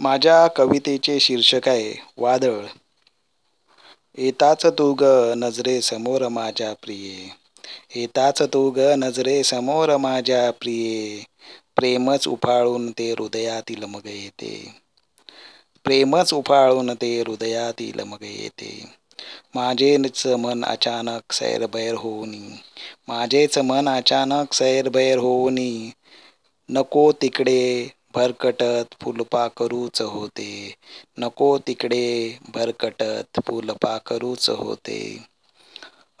माझ्या कवितेचे शीर्षक आहे वादळ. येताच तू ग नजरे समोर माझ्या प्रिये. येताच तू ग नजरे समोर माझ्या प्रिये. प्रेमच उफाळून ते हृदयातील मग येते. प्रेमच उफाळून ते हृदयातील मग येते. माझेच मन अचानक सैरभैर होऊनी माझेच मन अचानक सैरभैर होऊनी. नको तिकडे भरकटत फुलपाखरूच होते. नको तिकडे भरकटत फुलपाखरूच होते.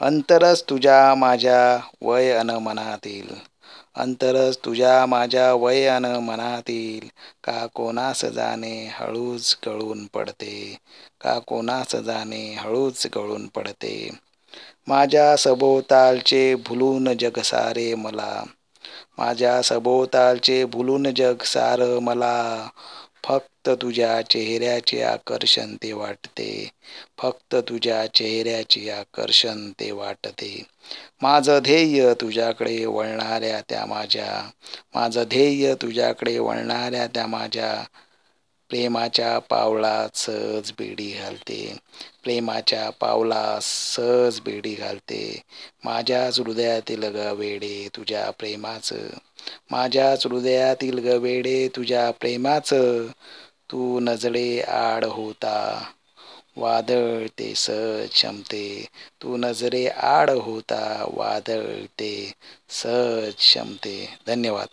अंतरच तुझ्या माझ्या वय अन मनातील अंतरच तुझ्या माझ्या वय अन मनातील का कोणास जाणे हळूच गळून पडते का कोणास जाणे हळूच गळून पडते. माझ्या सभोवतालचे भुलून जग सारे मला माझ्या सभोवतालचे भुलून जग सार मला. फक्त तुझ्या चेहऱ्याचे आकर्षण ते वाटते. फक्त तुझ्या चेहऱ्याचे आकर्षण ते वाटते. माझं ध्येय तुझ्याकडे वळणाऱ्या त्या माझ्या. माझं ध्येय तुझ्याकडे वळणाऱ्या त्या माझ्या. प्रेमाच्या पावलात सहज बेडी घालते. प्रेमाच्या पावलास सहज बेडी घालते. माझ्याच हृदयातील ग वेडे तुझ्या प्रेमाचं. माझ्याच हृदयातील ग वेडे तुझ्या प्रेमाचं. तू नजरे आड होता. वादळ ते सहज क्षमते. तू नजरे आड होता. वादळ ते सहज क्षमते. धन्यवाद.